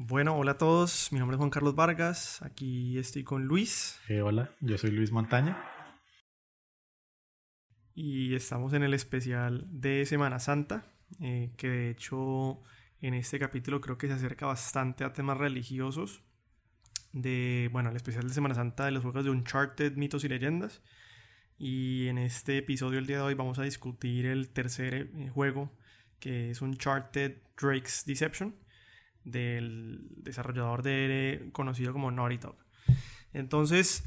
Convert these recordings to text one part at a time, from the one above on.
Bueno, hola a todos, mi nombre es Juan Carlos Vargas, aquí estoy con Luis. Eh, hola, yo soy Luis Montaña. Y estamos en el especial de Semana Santa, eh, que de hecho en este capítulo creo que se acerca bastante a temas religiosos. De, bueno, el especial de Semana Santa de los juegos de Uncharted, mitos y leyendas. Y en este episodio el día de hoy vamos a discutir el tercer eh, juego, que es Uncharted Drake's Deception del desarrollador de conocido como Naughty Dog. Entonces,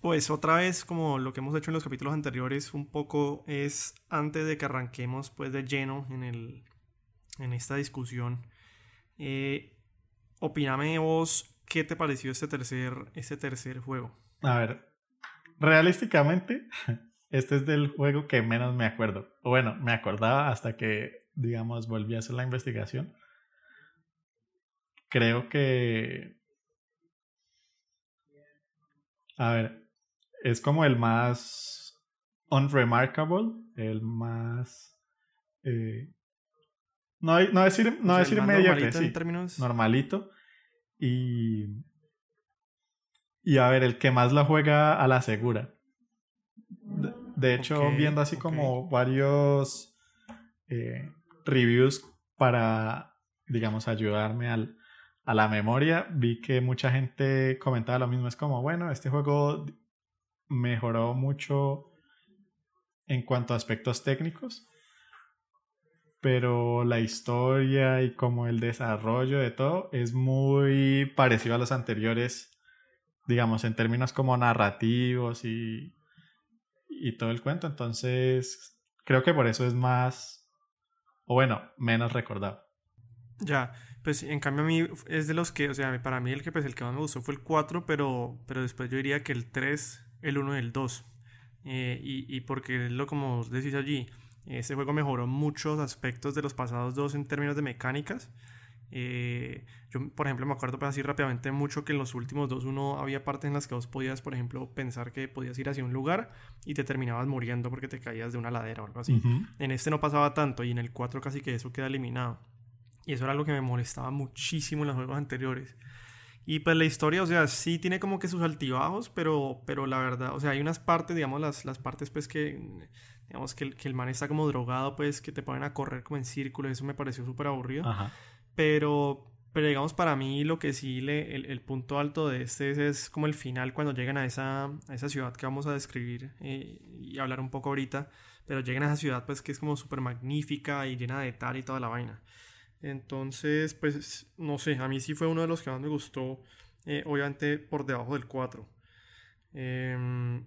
pues otra vez, como lo que hemos hecho en los capítulos anteriores, un poco es antes de que arranquemos pues de lleno en, el, en esta discusión. Eh, opiname vos, ¿qué te pareció este tercer, este tercer juego? A ver, realísticamente, este es del juego que menos me acuerdo. Bueno, me acordaba hasta que, digamos, volví a hacer la investigación creo que... A ver, es como el más unremarkable, el más... Eh, no, no decir, no decir mediocre, sí, normalito. Y... Y a ver, el que más la juega a la segura. De, hecho, viendo así como varios eh, reviews para, digamos, ayudarme al, a la memoria, vi que mucha gente comentaba lo mismo. Es como, bueno, este juego mejoró mucho en cuanto a aspectos técnicos, pero la historia y como el desarrollo de todo es muy parecido a los anteriores, digamos, en términos como narrativos y, y todo el cuento. Entonces, creo que por eso es más, o bueno, menos recordado. Ya, pues en cambio a mí es de los que, o sea, para mí el que, pues, el que más me gustó fue el 4, pero, pero después yo diría que el 3, el 1 y el 2. Eh, y, y, porque es lo como decís allí, este juego mejoró muchos aspectos de los pasados dos en términos de mecánicas. Eh, yo, por ejemplo, me acuerdo pues, así rápidamente mucho que en los últimos dos uno había partes en las que vos podías, por ejemplo, pensar que podías ir hacia un lugar y te terminabas muriendo porque te caías de una ladera o algo así. En este no pasaba tanto y en el 4 casi que eso queda eliminado. Y eso era algo que me molestaba muchísimo en los juegos anteriores. Y pues la historia, o sea, sí tiene como que sus altibajos, pero, pero la verdad, o sea, hay unas partes, digamos, las, las partes pues que, digamos, que el, que el man está como drogado, pues que te ponen a correr como en círculos, eso me pareció súper aburrido. Pero, pero digamos, para mí lo que sí, le, el, el, punto alto de este es, como el final, cuando llegan a esa, a esa ciudad que vamos a describir eh, y hablar un poco ahorita, pero llegan a esa ciudad pues que es como súper magnífica y llena de tal y toda la vaina. Entonces, pues, no sé, a mí sí fue uno de los que más me gustó, eh, obviamente por debajo del 4. Em,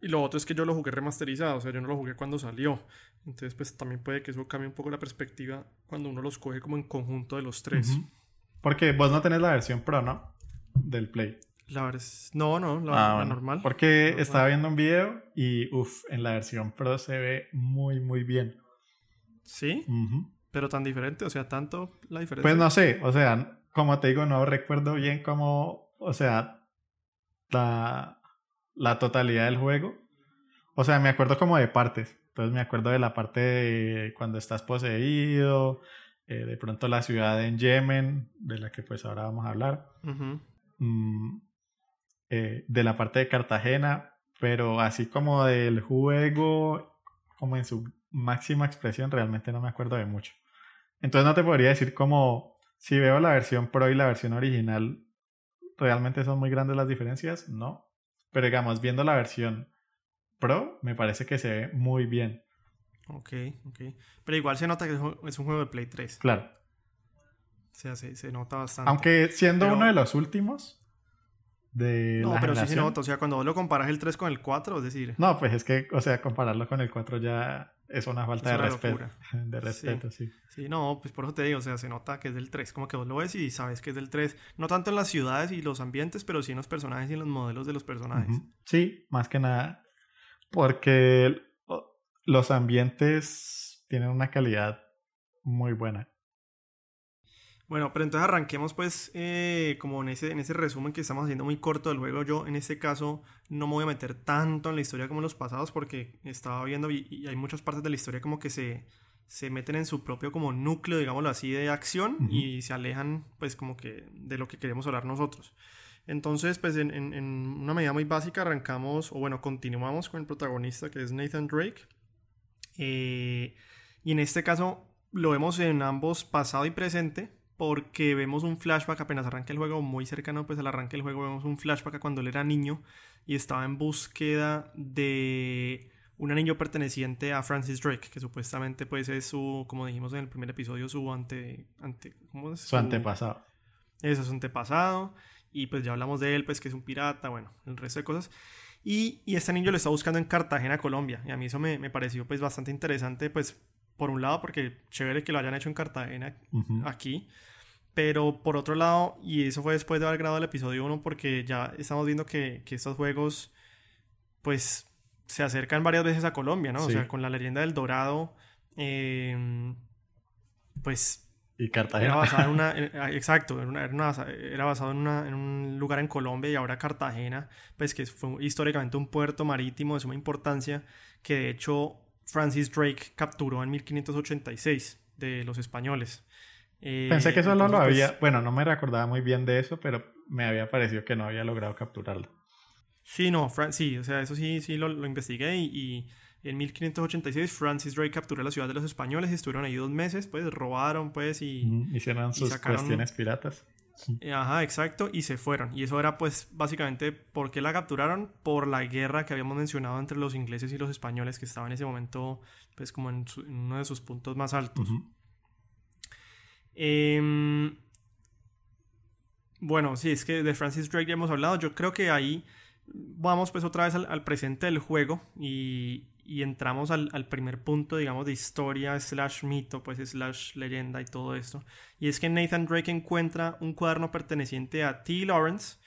y lo otro es que yo lo jugué remasterizado, o sea, yo no lo jugué cuando salió. Entonces, pues también puede que eso cambie un poco la perspectiva cuando uno los coge como en conjunto de los tres. Porque vos no tenés la versión Pro, ¿no? Del Play. La No, no, la, ah, normal. Porque estaba viendo un video y, uff, en la versión Pro se ve muy, muy bien. ¿Sí? Pero tan diferente, o sea, tanto la diferencia. Pues no sé, o sea, como te digo, no recuerdo bien cómo, o sea, la, la totalidad del juego. O sea, me acuerdo como de partes. Entonces me acuerdo de la parte de cuando estás poseído, eh, de pronto la ciudad en Yemen, de la que pues ahora vamos a hablar, mm, eh, de la parte de Cartagena, pero así como del juego, como en su máxima expresión, realmente no me acuerdo de mucho. Entonces no te podría decir como si veo la versión Pro y la versión original, ¿realmente son muy grandes las diferencias? No. Pero digamos, viendo la versión Pro, me parece que se ve muy bien. Ok, ok. Pero igual se nota que es un juego de Play 3. Claro. O sea, se, nota bastante. Aunque siendo uno de los últimos de no, pero sí se nota. O sea, cuando vos lo comparas el 3 con el 4, es decir... No, pues es que, o sea, compararlo con el 4 ya es una falta de, respeto, de respeto. Sí. sí. no, pues por eso te digo, o sea, se nota que es del 3, como que vos lo ves y sabes que es del 3, no tanto en las ciudades y los ambientes, pero sí en los personajes y en los modelos de los personajes. Sí, más que nada, porque los ambientes tienen una calidad muy buena. Bueno, pero entonces arranquemos pues eh, como en ese, en ese resumen que estamos haciendo muy corto del juego. Yo en este caso no me voy a meter tanto en la historia como en los pasados porque estaba viendo y, hay muchas partes de la historia como que se, se meten en su propio como núcleo, digámoslo así, de acción y se alejan pues como que de lo que queremos hablar nosotros. Entonces, pues en, en, una medida muy básica arrancamos, o bueno, continuamos con el protagonista que es Nathan Drake. Eh, y en este caso lo vemos en ambos pasado y presente, porque vemos un flashback apenas arranca el juego, muy cercano pues al arranque del juego, vemos un flashback a cuando él era niño y estaba en búsqueda de un anillo perteneciente a Francis Drake, que supuestamente pues es su, como dijimos en el primer episodio, su ante... ante ¿cómo es? Su, antepasado. Eso es su antepasado. Y pues ya hablamos de él, pues que es un pirata, bueno, el resto de cosas. Y, y este anillo lo está buscando en Cartagena, Colombia. Y a mí eso me, me, pareció pues bastante interesante, pues por un lado porque chévere que lo hayan hecho en Cartagena aquí. Pero por otro lado, y eso fue después de haber grabado el episodio 1, porque ya estamos viendo que, que estos juegos pues se acercan varias veces a Colombia, ¿no? O sea, con la leyenda del Dorado, em, pues... Y Cartagena. Era basado en una... Ah, exacto, era, basado en, en, un lugar en Colombia y ahora Cartagena, pues que fue históricamente un puerto marítimo de suma importancia, que de hecho Francis Drake capturó en 1586 de los españoles. Pensé que eso no lo pues, había... bueno, no me recordaba muy bien de eso, pero me había parecido que no había logrado capturarlo. Sí, no, sí, o sea, eso sí, sí lo, investigué y, en 1586 Francis Drake capturó la ciudad de los españoles y estuvieron ahí dos meses, pues robaron, pues y... Hicieron sus cuestiones piratas. Eh, ajá, exacto, y se fueron. Y eso era pues básicamente por qué la capturaron, por la guerra que habíamos mencionado entre los ingleses y los españoles que estaba en ese momento pues como en, uno de sus puntos más altos. Em, bueno, sí, es que de Francis Drake ya hemos hablado, yo creo que ahí vamos pues otra vez al, presente del juego y, entramos al, primer punto, digamos, de historia, slash mito, pues slash leyenda y todo esto. Y es que Nathan Drake encuentra un cuaderno perteneciente a T. Lawrence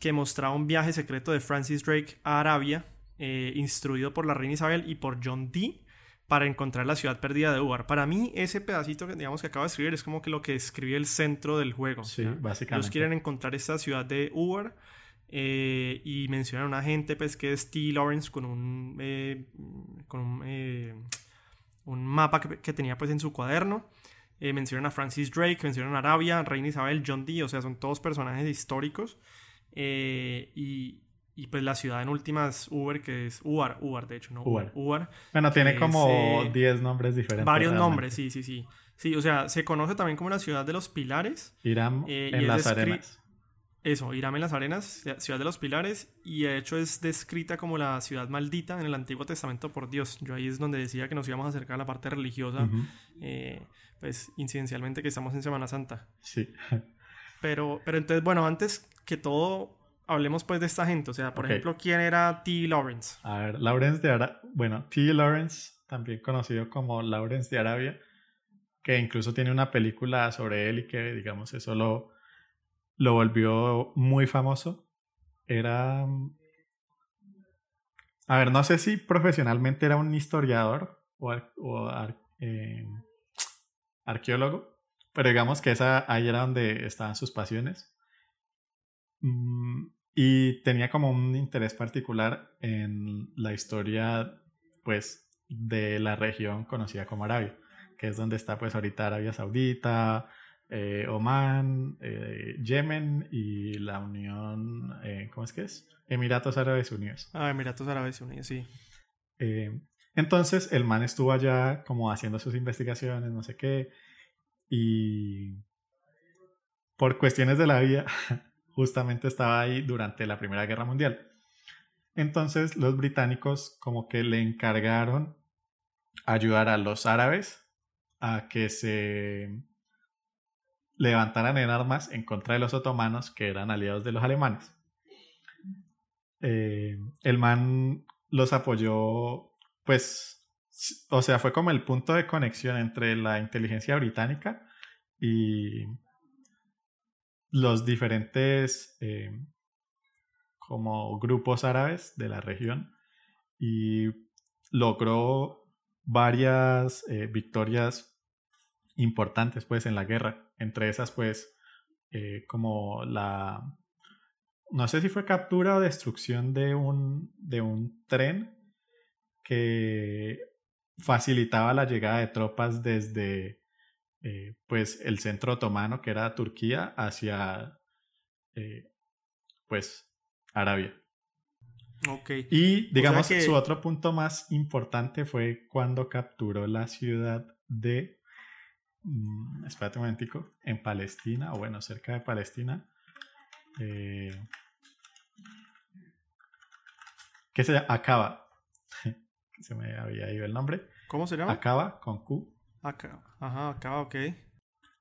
que mostraba un viaje secreto de Francis Drake a Arabia, eh, instruido por la reina Isabel y por John Dee para encontrar la ciudad perdida de Ubar. Para mí, ese pedacito que digamos que acabo de escribir es como que lo que escribe el centro del juego. Sí, básicamente. Ellos quieren encontrar esta ciudad de Ubar eh, y mencionan a una gente pues, que es T. Lawrence con un, eh, con un, eh, un mapa que, tenía pues, en su cuaderno. mencionan a Francis Drake, mencionan a Arabia, Reina Isabel, John Dee, o sea, son todos personajes históricos. y, y pues la ciudad en últimas, Uber, que es Ubar, Ubar de hecho, ¿no? Ubar. Ubar bueno, tiene como 10 nombres diferentes. Varios nombres, sí, sí, sí. Sí, o sea, se conoce también como la ciudad de los pilares. Irán en las arenas. Eso, Irán en las Arenas, ciudad de los pilares, y de hecho es descrita como la ciudad maldita en el Antiguo Testamento por Dios. Yo ahí es donde decía que nos íbamos a acercar a la parte religiosa, eh, pues incidencialmente que estamos en Semana Santa. Sí. Pero, pero entonces, bueno, antes que todo, hablemos pues de esta gente. O sea, por ejemplo, ¿quién era T. Lawrence? A ver, Lawrence de Arabia, bueno, T. Lawrence, también conocido como Lawrence de Arabia, que incluso tiene una película sobre él y que, digamos, eso lo lo volvió muy famoso. Era... A ver, no sé si profesionalmente era un historiador o, eh, arqueólogo, pero digamos que esa, ahí era donde estaban sus pasiones. Mm, y tenía como un interés particular en la historia, pues, de la región conocida como Arabia, que es donde está, pues, ahorita Arabia Saudita, eh, Oman, eh, Yemen y la Unión, eh, ¿cómo es que es? Emiratos Árabes Unidos. Ah, Emiratos Árabes Unidos, sí. entonces el man estuvo allá como haciendo sus investigaciones, no sé qué, y por cuestiones de la vida, justamente estaba ahí durante la Primera Guerra Mundial. Entonces los británicos como que le encargaron ayudar a los árabes a que se levantaran en armas en contra de los otomanos, que eran aliados de los alemanes. Eh, el man los apoyó, pues, o sea, fue como el punto de conexión entre la inteligencia británica y los diferentes eh, como grupos árabes de la región y logró varias eh, victorias importantes pues en la guerra entre esas, pues, eh, como la... No sé si fue captura o destrucción de un, de un tren que facilitaba la llegada de tropas desde eh, pues el centro otomano, que era Turquía, hacia eh, pues Arabia. Okay. Y digamos que... su otro punto más importante fue cuando capturó la ciudad de, mm, espérate un momentico, en Palestina, o bueno, cerca de Palestina, eh, que se llama Acaba, se me había ido el nombre. ¿Cómo se llama? Acaba con Q. Acaba, ajá, Acaba, ok.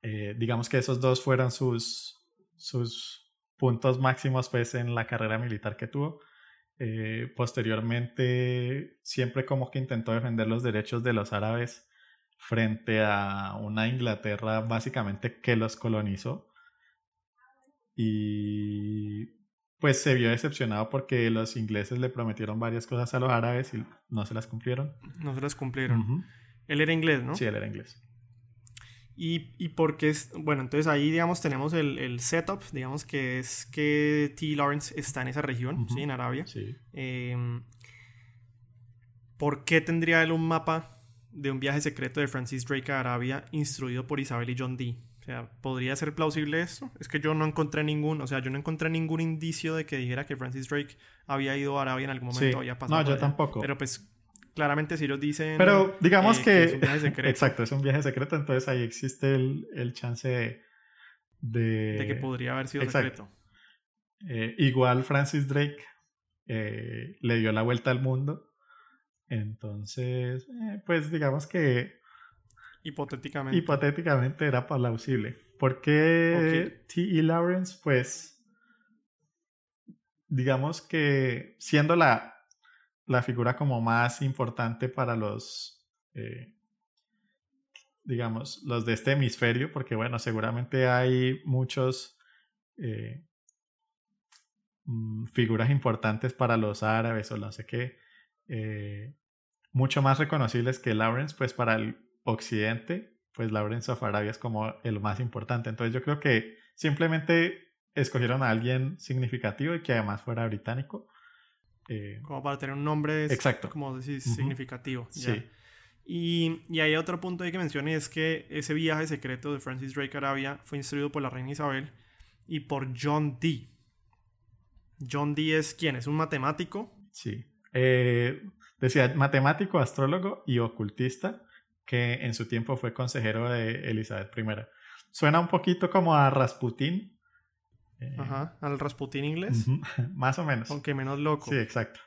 Eh, digamos que esos dos fueron sus, sus puntos máximos pues en la carrera militar que tuvo. Eh, posteriormente, siempre como que intentó defender los derechos de los árabes frente a una Inglaterra básicamente que los colonizó. Y pues se vio decepcionado porque los ingleses le prometieron varias cosas a los árabes y no se las cumplieron. No se las cumplieron. Él era inglés, ¿no? Sí, él era inglés. Y, y porque es, bueno, entonces ahí, digamos, tenemos el, el, setup, digamos que es que T. Lawrence está en esa región, ¿sí? En Arabia. Sí. Em, ¿Por qué tendría él un mapa de un viaje secreto de Francis Drake a Arabia instruido por Isabel y John Dee? O sea, ¿podría ser plausible esto? Es que yo no encontré ningún, o sea, yo no encontré ningún indicio de que dijera que Francis Drake había ido a Arabia en algún momento, había pasado. No, yo tampoco. Pero pues claramente si ellos dicen... Pero digamos eh, que... es un viaje secreto. Exacto, es un viaje secreto, entonces ahí existe el, el chance de... De... De que podría haber sido Exacto. secreto. Eh, igual Francis Drake eh, le dio la vuelta al mundo. Entonces, eh, pues digamos que Hipotéticamente. hipotéticamente era plausible. Porque Ok. T.E. Lawrence, pues, digamos que siendo la, la figura como más importante para los, eh, digamos, los de este hemisferio, porque bueno, seguramente hay muchos eh, mm, figuras importantes para los árabes o no sé qué, eh, mucho más reconocibles que Lawrence, pues para el occidente, pues Lawrence of Arabia es como el más importante. Entonces yo creo que simplemente escogieron a alguien significativo y que además fuera británico. Eh, Como para tener un nombre Exacto. como Ujú. significativo. Sí. Y, y hay otro punto ahí que mencioné, es que ese viaje secreto de Francis Drake a Arabia fue instruido por la reina Isabel y por John Dee. John Dee es quién? Es un matemático. Sí. Eh, decía matemático, astrólogo y ocultista, que en su tiempo fue consejero de Elizabeth I. Suena un poquito como a Rasputín. eh, Ajá, al Rasputín inglés. Más o menos. Aunque menos loco. Sí, exacto.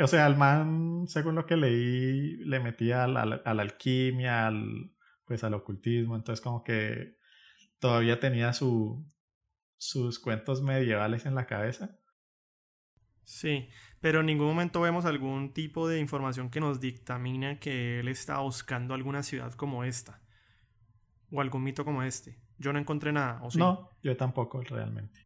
O sea, el man, según lo que leí, le metía a la, a la alquimia, al, pues al ocultismo, entonces como que todavía tenía su, sus cuentos medievales en la cabeza. Sí, pero en ningún momento vemos algún tipo de información que nos dictamina que él está buscando alguna ciudad como esta. O algún mito como este. Yo no encontré nada, ¿o sí? No, yo tampoco realmente.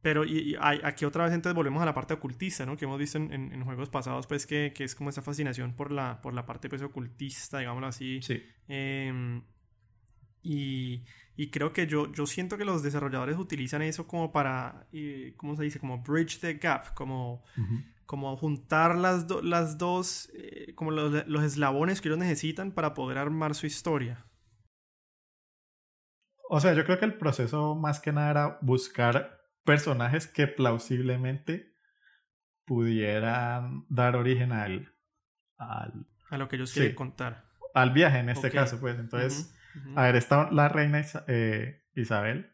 Pero y, aquí otra vez entonces volvemos a la parte ocultista, ¿no? Que hemos visto en, en- en juegos pasados, pues que, que es como esa fascinación por la, por la parte pues ocultista, digámoslo así. Sí. Em, y, y creo que yo, yo siento que los desarrolladores utilizan eso como para, eh, ¿cómo se dice? Como bridge the gap, como, como juntar las, do- las dos, eh, como los, los eslabones que ellos necesitan para poder armar su historia. O sea, yo creo que el proceso más que nada era buscar personajes que plausiblemente pudieran dar origen al, al, A lo que ellos Sí. quieren contar. al viaje en este caso, pues. Entonces, A ver, está la reina Isa- eh, Isabel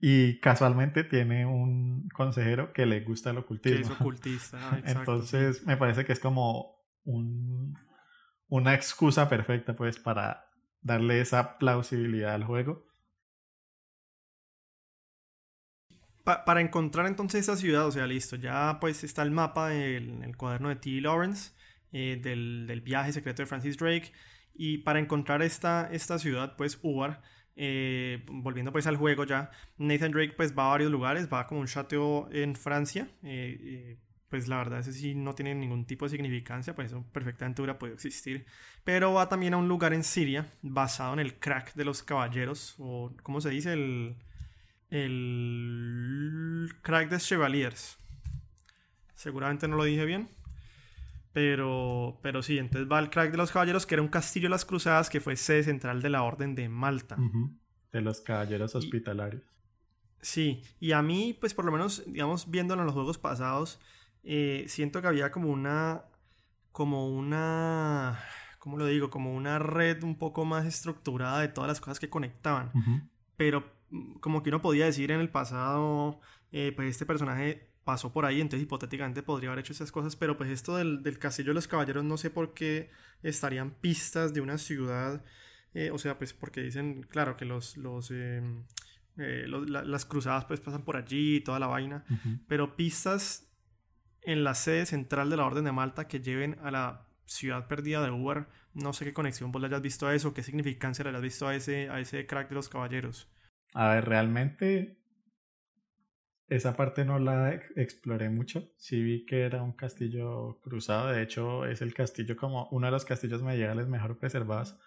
y casualmente tiene un consejero que le gusta el que ocultismo. es ocultista. ah, exacto, sí. Entonces, me parece que es como un, una excusa perfecta, pues, para darle esa plausibilidad al juego. Pa- para encontrar entonces esa ciudad, o sea, listo, ya pues está el mapa del en el cuaderno de T. Lawrence, eh, del, del viaje secreto de Francis Drake, y para encontrar esta, esta ciudad, pues Ubar, eh, volviendo pues al juego ya, Nathan Drake pues va a varios lugares, va como un chateau en Francia, eh, eh, pues la verdad ese sí no tiene ningún tipo de significancia, pues eso perfectamente hubiera podido existir, pero va también a un lugar en Siria, basado en el crack de los caballeros, o ¿cómo se dice? El... El crack des Chevaliers. Seguramente no lo dije bien. Pero, pero sí, entonces va el crack de los caballeros, que era un castillo de las cruzadas que fue sede central de la Orden de Malta. De los caballeros hospitalarios. sí, y a mí, pues por lo menos, digamos, viéndolo en los juegos pasados, eh, siento que había como una, como una, ¿cómo lo digo? Como una red un poco más estructurada de todas las cosas que conectaban. Pero mm, como que uno podía decir en el pasado, eh, pues este personaje pasó por ahí, entonces hipotéticamente podría haber hecho esas cosas, pero pues esto del, castillo de los caballeros no sé por qué estarían pistas de una ciudad, eh, o sea, pues porque dicen, claro, que los, los, em, eh, las cruzadas pues pasan por allí y toda la vaina, pero pistas en la sede central de la Orden de Malta que lleven a la ciudad perdida de Uber, no sé qué conexión vos le hayas visto a eso, qué significancia le hayas visto a ese, a ese crack de los caballeros. A ver, realmente esa parte no la exploré mucho. Sí vi que era un castillo cruzado. De hecho, es el castillo como uno de los castillos medievales mejor preservados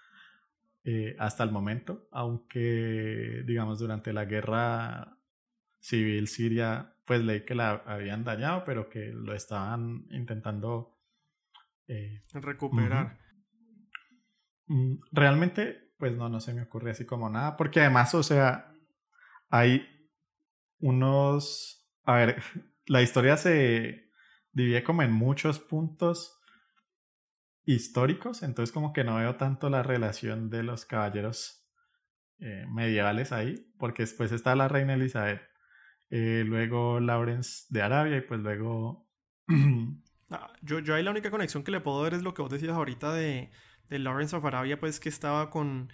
eh, hasta el momento. Aunque, digamos, durante la guerra civil siria, pues leí que la habían dañado, pero que lo estaban intentando eh, recuperar. Mm, realmente, pues no, no se me ocurre así como nada. Porque además, o sea, hay unos... A ver, la historia se divide como en muchos puntos históricos, entonces como que no veo tanto la relación de los caballeros eh, medievales ahí, porque después está la reina Elizabeth, eh, luego Lawrence de Arabia y pues luego... Ah, yo, yo ahí la única conexión que le puedo ver es lo que vos decías ahorita de, de Lawrence of Arabia, pues que estaba con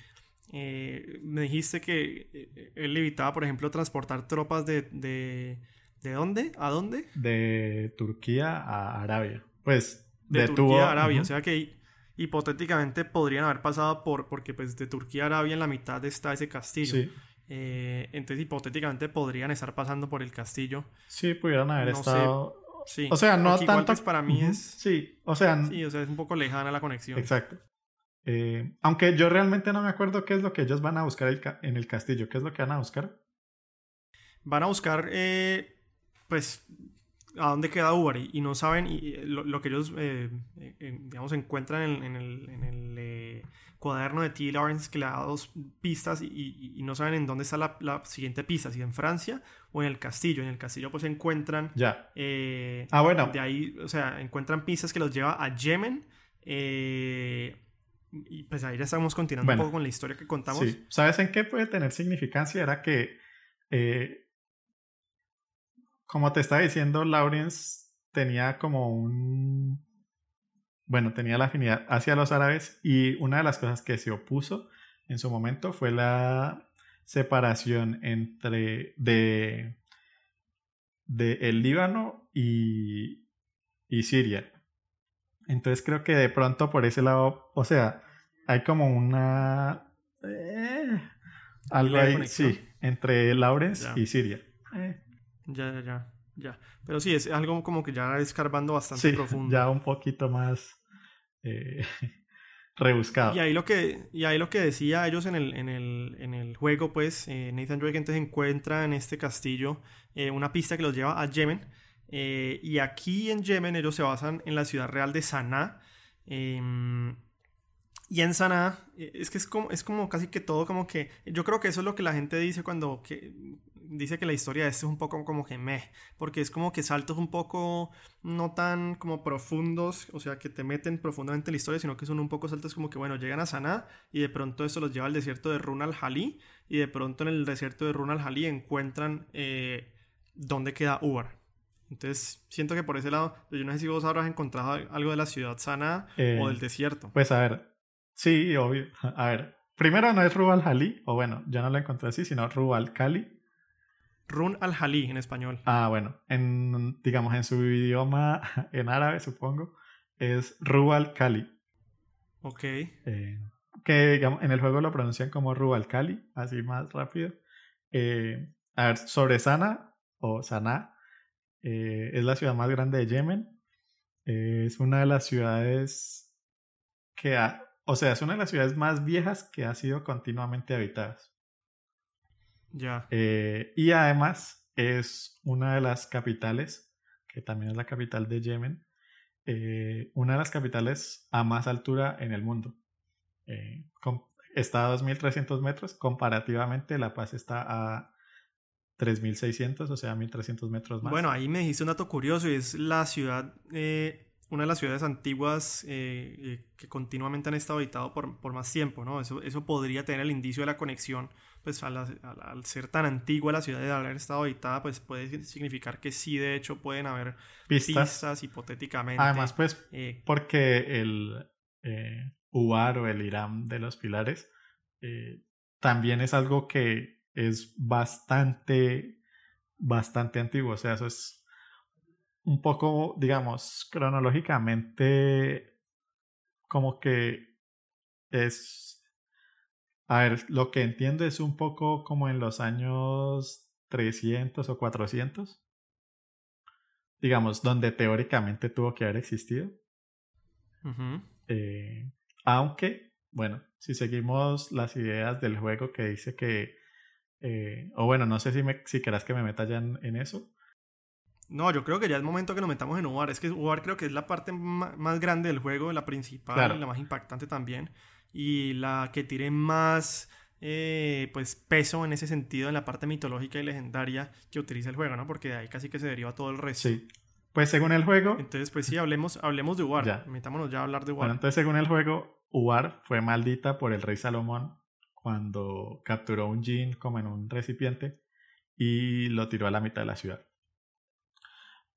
eh, me dijiste que eh, él evitaba, por ejemplo, transportar tropas de, de, ¿de dónde? ¿A dónde? De Turquía a Arabia. Pues de, Turquía a Arabia. O sea que hipotéticamente podrían haber pasado por, porque pues de Turquía a Arabia en la mitad está ese castillo. Sí. Eh, entonces hipotéticamente podrían estar pasando por el castillo. Sí, pudieran haber estado... Sí. O sea, no tanto... Pues, para mí es... Sí, o sea... Sí, o sea, es un poco lejana la conexión. Exacto. Eh, aunque yo realmente no me acuerdo qué es lo que ellos van a buscar en el castillo. ¿Qué es lo que van a buscar? Van a buscar, eh, pues, a dónde queda Uber y, no saben y, lo, que ellos, eh, digamos, encuentran en, el, cuaderno de T. Lawrence que le da dos pistas y, no saben en dónde está la, siguiente pista, si en Francia o en el castillo. En el castillo, pues, encuentran... Ya. ah, bueno. De ahí, o sea, encuentran pistas que los lleva a Yemen. Eh, y pues ahí ya estamos continuando un poco con la historia que contamos. Sí. ¿Sabes en qué puede tener significancia? Era que, eh, como te estaba diciendo, Lawrence tenía como un... Bueno, tenía la afinidad hacia los árabes y una de las cosas que se opuso en su momento fue la separación entre de, de el Líbano y, y Siria. Entonces creo que de pronto por ese lado, o sea, hay como una... Eh, algo ahí, sí, entre Lawrence y Siria. Eh. Ya, ya, ya. Pero sí, es algo como que ya escarbando bastante sí, profundo. Ya un poquito más eh, rebuscado. Y ahí lo que, y ahí lo que decía ellos en el, en el, en el juego, pues, Nathan Drake entonces encuentra en este castillo una pista que los lleva a Yemen eh, y aquí en Yemen ellos se basan en la ciudad real de Sanaa. Em, y en Sanaa, eh, es que es como, es como casi que todo como que... Yo creo que eso es lo que la gente dice cuando que, dice que la historia de este es un poco como que meh. Porque es como que saltos un poco no tan como profundos, o sea, que te meten profundamente en la historia, sino que son un poco saltos como que, bueno, llegan a Sanaa y de pronto esto los lleva al desierto de Run al-Jalí y de pronto en el desierto de Run al-Jalí encuentran eh, dónde queda Ubar. Entonces, siento que por ese lado, yo no sé si vos habrás encontrado algo de la ciudad sana o eh, del desierto. Pues a ver, sí, obvio. A ver, primero no es Rubal Jalí, o bueno, yo no lo encontré así, sino Rubal Cali. Run al Jalí en español. Ah, bueno, en, digamos en su idioma, en árabe supongo, es Rubal Cali. Ok. Eh, que digamos, en el juego lo pronuncian como Rubal Cali, así más rápido. Eh, a ver, sobre Sana o Sana eh, es la ciudad más grande de Yemen. es una de las ciudades que ha, o sea, es una de las ciudades más viejas que ha sido continuamente habitadas. Ya. Eh, y además es una de las capitales, que también es la capital de Yemen, eh, una de las capitales a más altura en el mundo. Eh, está a 2.300 metros, comparativamente La Paz está a 3.600, o sea, 1.300 metros más. Bueno, ahí me dijiste un dato curioso y es la ciudad, eh, una de las ciudades antiguas que continuamente han estado habitadas por, por, más tiempo, ¿no? Eso, eso podría tener el indicio de la conexión pues al, ser tan antigua la ciudad de haber estado habitada, pues puede significar que sí, de hecho, pueden haber pistas, hipotéticamente. Además, pues, eh, porque el eh, Ubar o el Irán de los pilares eh, también es algo que es bastante, bastante antiguo. O sea, eso es un poco, digamos, cronológicamente, como que es a ver, lo que entiendo es un poco como en los años 300 o 400. Digamos, donde teóricamente tuvo que haber existido. Eh, aunque, bueno, si seguimos las ideas del juego que dice que... Eh, o bueno, no sé si, me, si querás que me meta ya en, eso. No, yo creo que ya es momento que nos metamos en UAR. Es que UAR creo que es la parte más grande del juego, la principal y la más impactante también y la que tiene más eh, pues peso en ese sentido en la parte mitológica y legendaria que utiliza el juego, ¿no? Porque de ahí casi que se deriva todo el resto. Sí. Pues según el juego. Entonces, pues sí, hablemos, hablemos de Ubar. Ya. Metámonos ya a hablar de Ubar. Bueno, entonces, según el juego, Ubar fue maldita por el rey Salomón cuando capturó un jin como en un recipiente y lo tiró a la mitad de la ciudad.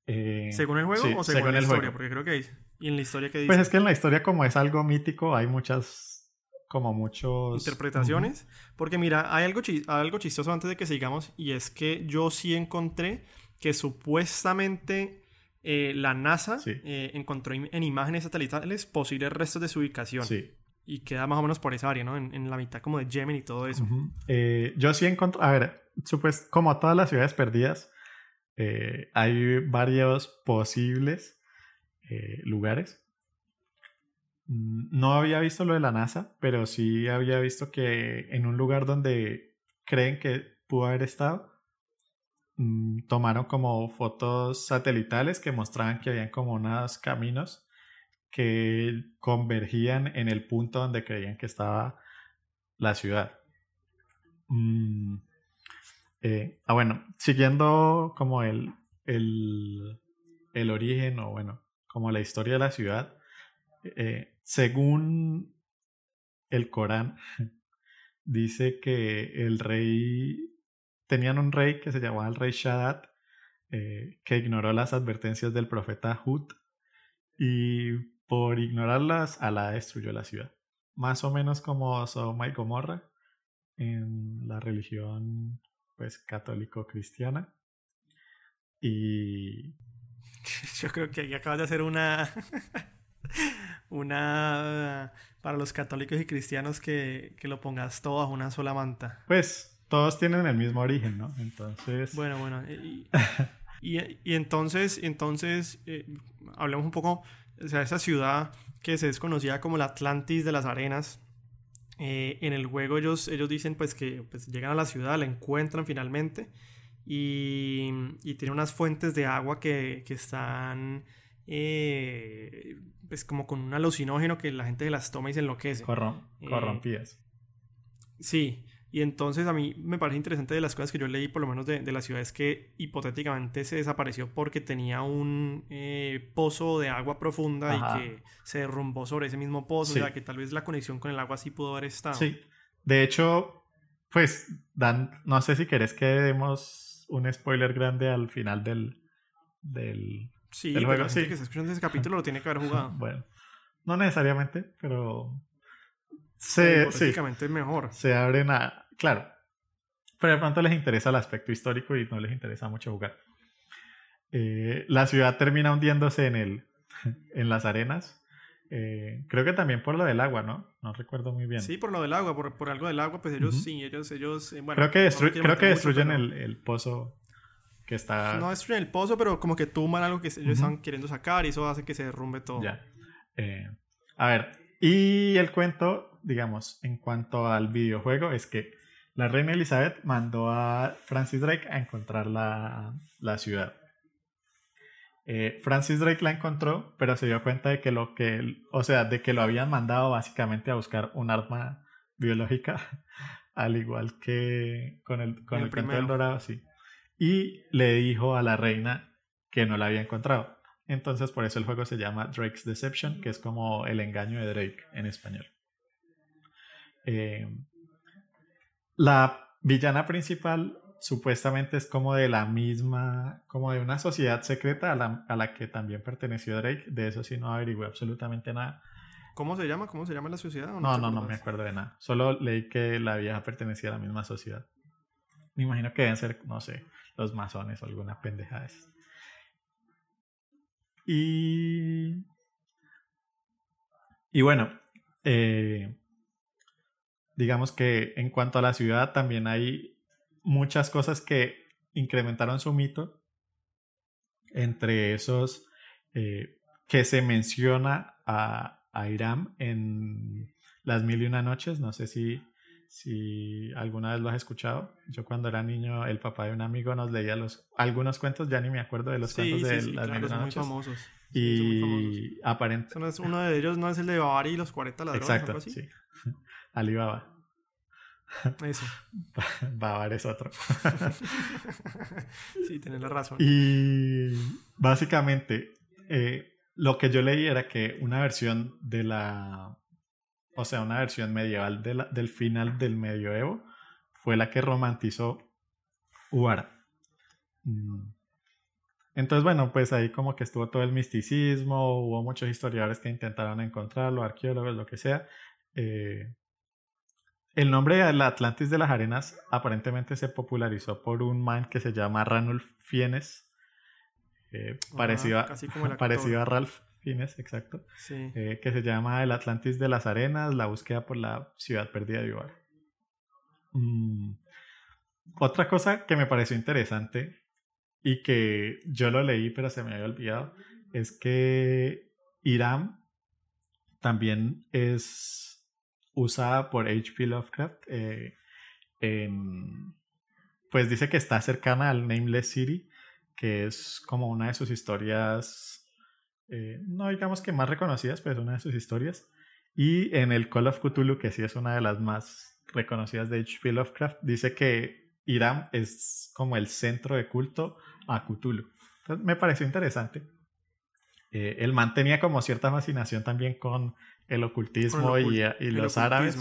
Eh, ¿Según el juego o según, la historia? Porque creo que ¿Y en la historia que dice? Pues es que en la historia, como es algo mítico, hay muchas como muchos... Interpretaciones. Porque mira, hay algo, algo chistoso antes de que sigamos y es que yo sí encontré que supuestamente eh, la NASA eh, encontró en imágenes satelitales posibles restos de su ubicación. Sí. Y queda más o menos por esa área, ¿no? En, la mitad como de Yemen y todo eso. Eh, yo sí encontré, a ver, supus como todas las ciudades perdidas, hay varios posibles lugares Mm, no había visto lo de la NASA, pero sí había visto que en un lugar donde creen que pudo haber estado, mm, tomaron como fotos satelitales que mostraban que habían como unos caminos que convergían en el punto donde creían que estaba la ciudad. Mm, eh, ah, bueno, siguiendo como el, el, el origen o bueno, como la historia de la ciudad, eh, según el Corán, dice que el rey, tenían un rey que se llamaba el rey Shaddad, eh, que ignoró las advertencias del profeta Hud y por ignorarlas, Alá destruyó la ciudad. Más o menos como Sodoma y Gomorra en la religión pues católico-cristiana. Y yo creo que ahí acabas de hacer una una para los católicos y cristianos que, lo pongas todo bajo una sola manta. Pues todos tienen el mismo origen, ¿no? Entonces. Bueno, bueno. Y, y, entonces, entonces eh, hablemos un poco, o sea, esa ciudad que se desconocía como la Atlantis de las arenas. Eh, en el juego ellos, ellos dicen pues que pues, llegan a la ciudad, la encuentran finalmente y, y tiene unas fuentes de agua que, que están eh, pues como con un alucinógeno que la gente se las toma y se enloquece. Eh, corrompidas. sí, y entonces a mí me parece interesante de las cosas que yo leí, por lo menos de, de la ciudad, es que hipotéticamente se desapareció porque tenía un eh, pozo de agua profunda y que se derrumbó sobre ese mismo pozo, o sea que tal vez la conexión con el agua sí pudo haber estado. Sí, de hecho, pues, Dan, no sé si querés que demos un spoiler grande al final del, del, Sí, el juego, sí. que se escucha ese capítulo lo tiene que haber jugado. bueno, no necesariamente, pero se, sí, es mejor. Se abren a, claro, pero de pronto les interesa el aspecto histórico y no les interesa mucho jugar. Eh, la ciudad termina hundiéndose en el, en las arenas. Eh, creo que también por lo del agua, ¿no? No recuerdo muy bien. Sí, por lo del agua, por, por algo del agua, pues ellos sí, ellos, ellos, eh, bueno. Creo que, creo que destruyen el, el, pozo que está... No destruyen el pozo, pero como que tumban algo que ellos están queriendo sacar y eso hace que se derrumbe todo. Ya. Eh, a ver, y el cuento, digamos, en cuanto al videojuego, es que la reina Elizabeth mandó a Francis Drake a encontrar la, la ciudad. Eh, Francis Drake la encontró, pero se dio cuenta de que lo que, o sea, de que lo habían mandado básicamente a buscar un arma biológica, al igual que con el, con el, el del dorado, sí. Y le dijo a la reina que no la había encontrado. Entonces, por eso el juego se llama Drake's Deception, que es como el engaño de Drake en español. Eh, la villana principal supuestamente es como de la misma, como de una sociedad secreta a la, que también perteneció Drake. De eso sí no averigué absolutamente nada. ¿Cómo se llama? ¿Cómo se llama la sociedad? no, no, no, no me acuerdo de nada. Solo leí que la vieja pertenecía a la misma sociedad. Me imagino que deben ser, no sé, los masones o alguna pendejada. Y. Y bueno, eh, digamos que en cuanto a la ciudad también hay muchas cosas que incrementaron su mito. Entre esos eh, que se menciona a, a Irán en Las Mil y Una Noches. No sé si, si alguna vez lo has escuchado. Yo cuando era niño, el papá de un amigo nos leía los, algunos cuentos, ya ni me acuerdo de los cuentos de Las Mil y Una Noches. famosos. Y aparentemente... Uno de ellos no es el de Bavari y los 40 ladrones. Exacto, sí. Alibaba. Eso. Bavar es otro. sí, tienes la razón. Y básicamente, eh, lo que yo leí era que una versión de la. O sea, una versión medieval del final del medioevo fue la que romantizó Uara. Mm. Entonces, bueno, pues ahí como que estuvo todo el misticismo, hubo muchos historiadores que intentaron encontrarlo, arqueólogos, lo que sea. Eh, el nombre de Atlantis de las Arenas aparentemente se popularizó por un man que se llama Ranulf Fiennes, eh, parecido, a, parecido a Ralph Exacto, eh, que se llama El Atlantis de las Arenas, la búsqueda por la ciudad perdida de Ibar. Mm, otra cosa que me pareció interesante y que yo lo leí pero se me había olvidado es que Irán también es usada por H.P. Lovecraft. Eh, pues dice que está cercana al Nameless City, que es como una de sus historias, eh, no digamos que más reconocidas, pero es una de sus historias. Y en el Call of Cthulhu, que sí es una de las más reconocidas de H.P. Lovecraft, dice que Irán es como el centro de culto a Cthulhu. Entonces me pareció interesante. Eh, él mantenía como cierta fascinación también con el ocultismo y, los árabes.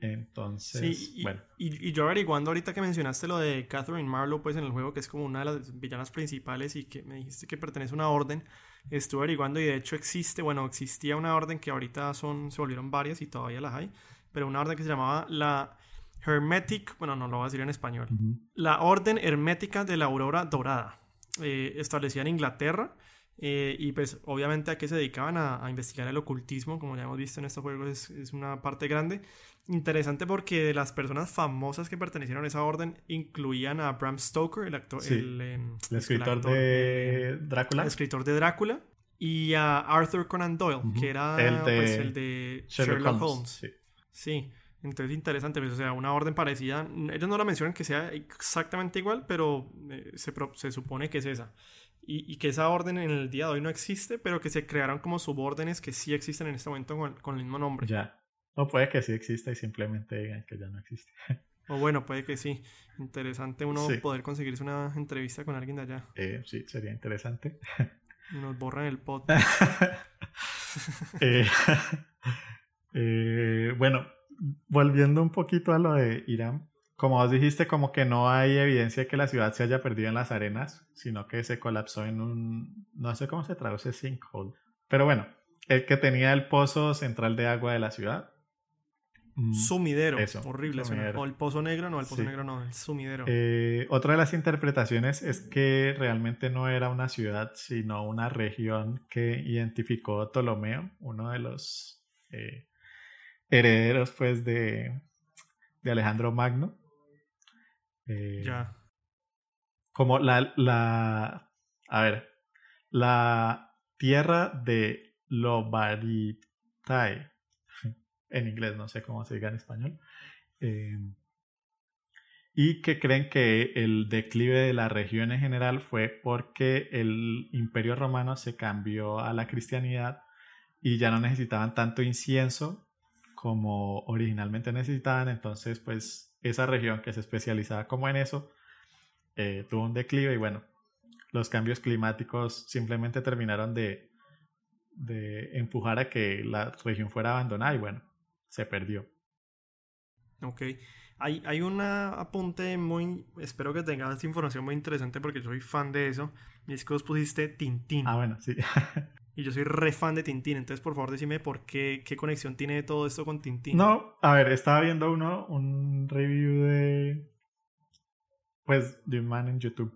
Entonces, bueno. Y, yo averiguando ahorita que mencionaste lo de Catherine Marlowe, pues en el juego, que es como una de las villanas principales y que me dijiste que pertenece a una orden, estuve averiguando y de hecho existe, bueno, existía una orden que ahorita son, se volvieron varias y todavía las hay, pero una orden que se llamaba la Hermetic, bueno, no lo voy a decir en español, la Orden Hermética de la Aurora Dorada, eh, establecida en Inglaterra eh, y pues obviamente a qué se dedicaban a, investigar el ocultismo, como ya hemos visto en estos juegos es, es, una parte grande. Interesante porque las personas famosas que pertenecieron a esa orden incluían a Bram Stoker, el actor, el, em, escritor de Drácula. El escritor de Drácula. Y a Arthur Conan Doyle, que era el de, pues, el de Sherlock, Holmes. Sí. Entonces interesante, pues, o sea, una orden parecida. Ellos no la mencionan que sea exactamente igual, pero eh, se, se supone que es esa y, que esa orden en el día de hoy no existe, pero que se crearon como subórdenes que sí existen en este momento con, el mismo nombre. Ya. O puede que sí exista y simplemente digan que ya no existe. O bueno, puede que sí. Interesante uno poder conseguirse una entrevista con alguien de allá. Eh, sí, sería interesante. Nos borran el pod. Eh, eh, bueno, volviendo un poquito a lo de Irán, como vos dijiste, como que no hay evidencia de que la ciudad se haya perdido en las arenas, sino que se colapsó en un, no sé cómo se traduce sinkhole. Pero bueno, el que tenía el pozo central de agua de la ciudad. Mm, sumidero, eso, horrible. O el pozo negro, no, el pozo negro no, el sumidero. Eh, otra de las interpretaciones es que realmente no era una ciudad, sino una región que identificó Ptolomeo, uno de los eh, herederos pues de, de Alejandro Magno eh, ya. Como la, la. A ver. La tierra de Lobaritae. En inglés, no sé cómo se diga en español. Eh, y que creen que el declive de la región en general fue porque el imperio romano se cambió a la cristianidad y ya no necesitaban tanto incienso como originalmente necesitaban, entonces pues esa región que se especializaba como en eso eh, tuvo un declive y bueno, los cambios climáticos simplemente terminaron de, de empujar a que la región fuera abandonada y bueno, se perdió. Ok. Hay, hay un apunte muy. Espero que tengas información muy interesante porque yo soy fan de eso. Y es que vos pusiste Tintín. Ah, bueno, sí. y yo soy re fan de Tintín. Entonces, por favor, decime por qué, qué conexión tiene todo esto con Tintín. No, a ver, estaba viendo uno, un review de. Pues, de un man en YouTube.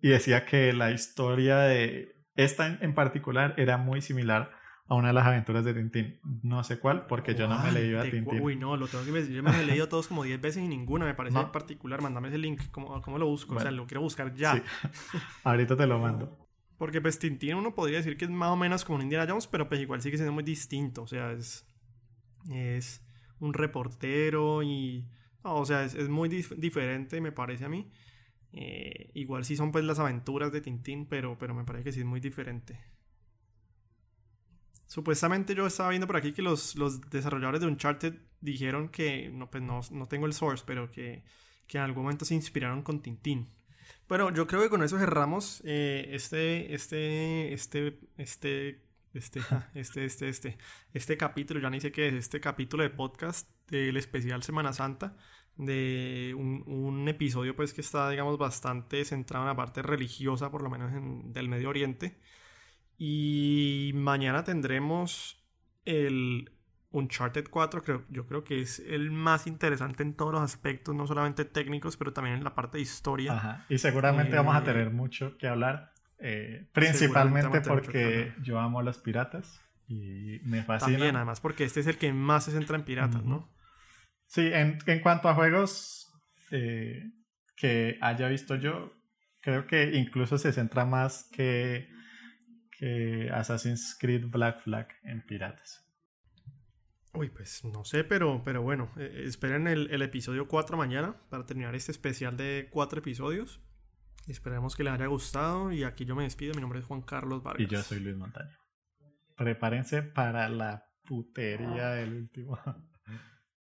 Y decía que la historia de. Esta en particular era muy similar a una de las aventuras de Tintín. No sé cuál, porque yo no me he leído a Tintín. Uy, no, lo tengo que decir. Yo me he leído todos como 10 veces y ninguna me parece particular. Mándame ese link. ¿Cómo, cómo lo busco? o sea, lo quiero buscar ya. Sí. Ahorita te lo mando. Porque pues Tintín uno podría decir que es más o menos como un Indiana Jones, pero pues igual sigue siendo muy distinto. O sea, es, es un reportero y... o sea, es, es muy diferente, me parece a mí. Eh, igual sí son pues las aventuras de Tintín, pero, pero me parece que sí es muy diferente. Supuestamente yo estaba viendo por aquí que los, los desarrolladores de Uncharted dijeron que, no, pues no, no tengo el source, pero que, que, en algún momento se inspiraron con Tintín. Pero yo creo que con eso cerramos eh, este, este, este, este este, este, este, este, este capítulo, ya ni sé qué es, este capítulo de podcast del especial Semana Santa, de un, un episodio pues que está, digamos, bastante centrado en la parte religiosa, por lo menos en, del Medio Oriente. Y mañana tendremos el Uncharted 4, creo, yo creo que es el más interesante en todos los aspectos, no solamente técnicos, pero también en la parte de historia. Ajá. Y seguramente vamos a tener eh, mucho que hablar, eh, principalmente porque yo amo a los piratas y me fascina. También, además, porque este es el que más se centra en piratas, ¿no? Sí, en, en, cuanto a juegos eh, que haya visto yo, creo que incluso se centra más que que Assassin's Creed Black Flag en Piratas. Uy, pues no sé, pero, pero bueno, eh, esperen el, el, episodio 4 mañana para terminar este especial de 4 episodios. Esperemos que les haya gustado y aquí yo me despido. Mi nombre es Juan Carlos Vargas. Y yo soy Luis Montaño. Prepárense para la putería del último.